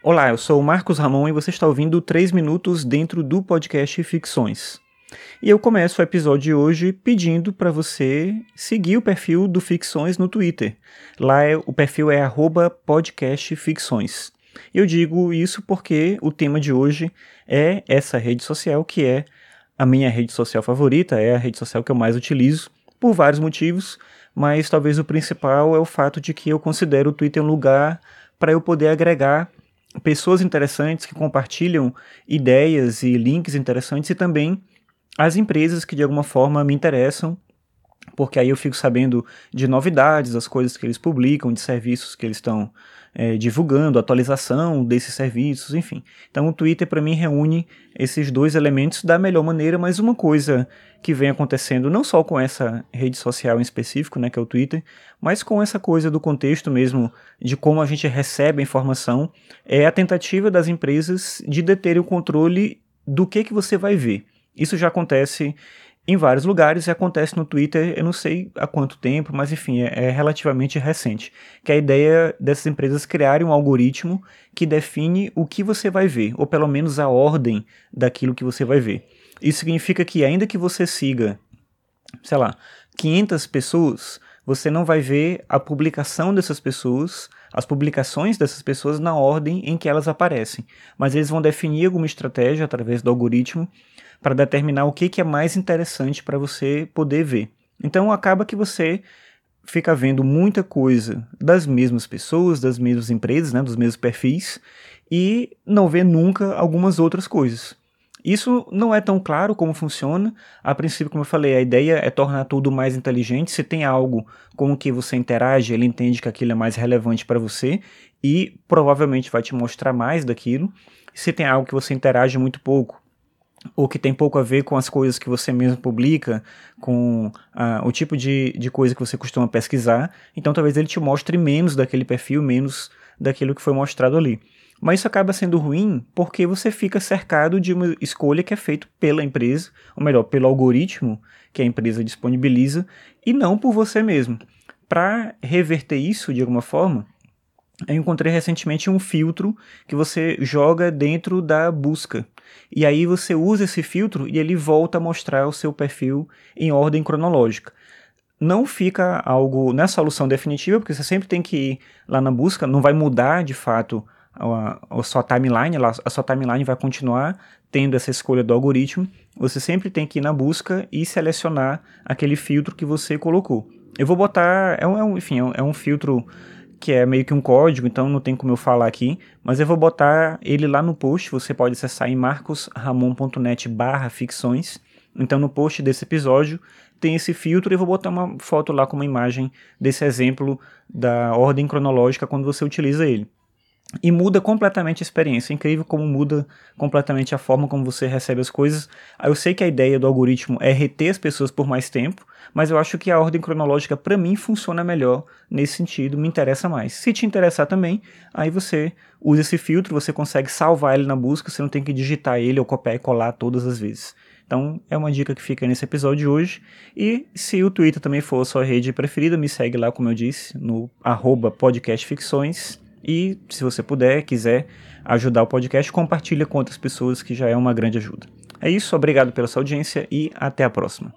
Olá, eu sou o Marcos Ramon e você está ouvindo 3 minutos dentro do podcast Ficções. E eu começo o episódio de hoje pedindo para você seguir o perfil do Ficções no Twitter. Lá é, o perfil é podcastficções. Eu digo isso porque o tema de hoje é essa rede social que é a minha rede social favorita, é a rede social que eu mais utilizo, por vários motivos, mas talvez o principal é o fato de que eu considero o Twitter um lugar para eu poder agregar pessoas interessantes que compartilham ideias e links interessantes e também as empresas que de alguma forma me interessam, porque aí eu fico sabendo de novidades, as coisas que eles publicam, de serviços que eles estão é, divulgando, atualização desses serviços, enfim. Então o Twitter para mim reúne esses dois elementos da melhor maneira, mas uma coisa que vem acontecendo não só com essa rede social em específico, né, que é o Twitter, mas com essa coisa do contexto mesmo de como a gente recebe a informação, é a tentativa das empresas de deterem o controle do que que você vai ver. Isso já acontece em vários lugares e acontece no Twitter, eu não sei há quanto tempo, mas enfim, é, é, relativamente recente. Que é a ideia dessas empresas criarem um algoritmo que define o que você vai ver, ou pelo menos a ordem daquilo que você vai ver. Isso significa que, ainda que você siga, sei lá, 500 pessoas, você não vai ver a publicação dessas pessoas, as publicações dessas pessoas na ordem em que elas aparecem. Mas eles vão definir alguma estratégia através do algoritmo para determinar o que, que é mais interessante para você poder ver. Então acaba que você fica vendo muita coisa das mesmas pessoas, das mesmas empresas, né, dos mesmos perfis, e não vê nunca algumas outras coisas. Isso não é tão claro como funciona. A princípio, como eu falei, a ideia é tornar tudo mais inteligente. Se tem algo com o que você interage, ele entende que aquilo é mais relevante para você e provavelmente vai te mostrar mais daquilo. Se tem algo que você interage muito pouco, ou que tem pouco a ver com as coisas que você mesmo publica, com uh, o tipo de, de coisa que você costuma pesquisar, então talvez ele te mostre menos daquele perfil, menos daquilo que foi mostrado ali. Mas isso acaba sendo ruim porque você fica cercado de uma escolha que é feita pela empresa, ou melhor, pelo algoritmo que a empresa disponibiliza, e não por você mesmo. Para reverter isso de alguma forma, eu encontrei recentemente um filtro que você joga dentro da busca. E aí você usa esse filtro e ele volta a mostrar o seu perfil em ordem cronológica. Não fica algo na solução definitiva, porque você sempre tem que ir lá na busca, não vai mudar de fato a, a sua timeline, a sua timeline vai continuar tendo essa escolha do algoritmo. Você sempre tem que ir na busca e selecionar aquele filtro que você colocou. Eu vou botar, é um, é enfim, é um filtro que é meio que um código, então não tem como eu falar aqui, mas eu vou botar ele lá no post, você pode acessar em marcosramon.net barra ficções, então no post desse episódio tem esse filtro e eu vou botar uma foto lá com uma imagem desse exemplo da ordem cronológica quando você utiliza ele e muda completamente a experiência. É incrível como muda completamente a forma como você recebe as coisas. Eu sei que a ideia do algoritmo é reter as pessoas por mais tempo, mas eu acho que a ordem cronológica para mim funciona melhor nesse sentido, me interessa mais. Se te interessar também, aí você usa esse filtro, você consegue salvar ele na busca, você não tem que digitar ele ou copiar e colar todas as vezes. Então é uma dica que fica nesse episódio de hoje. E se o Twitter também for a sua rede preferida, me segue lá, como eu disse, no arroba podcastficções. E se você puder, quiser ajudar o podcast, compartilha com outras pessoas que já é uma grande ajuda. É isso, obrigado pela sua audiência e até a próxima.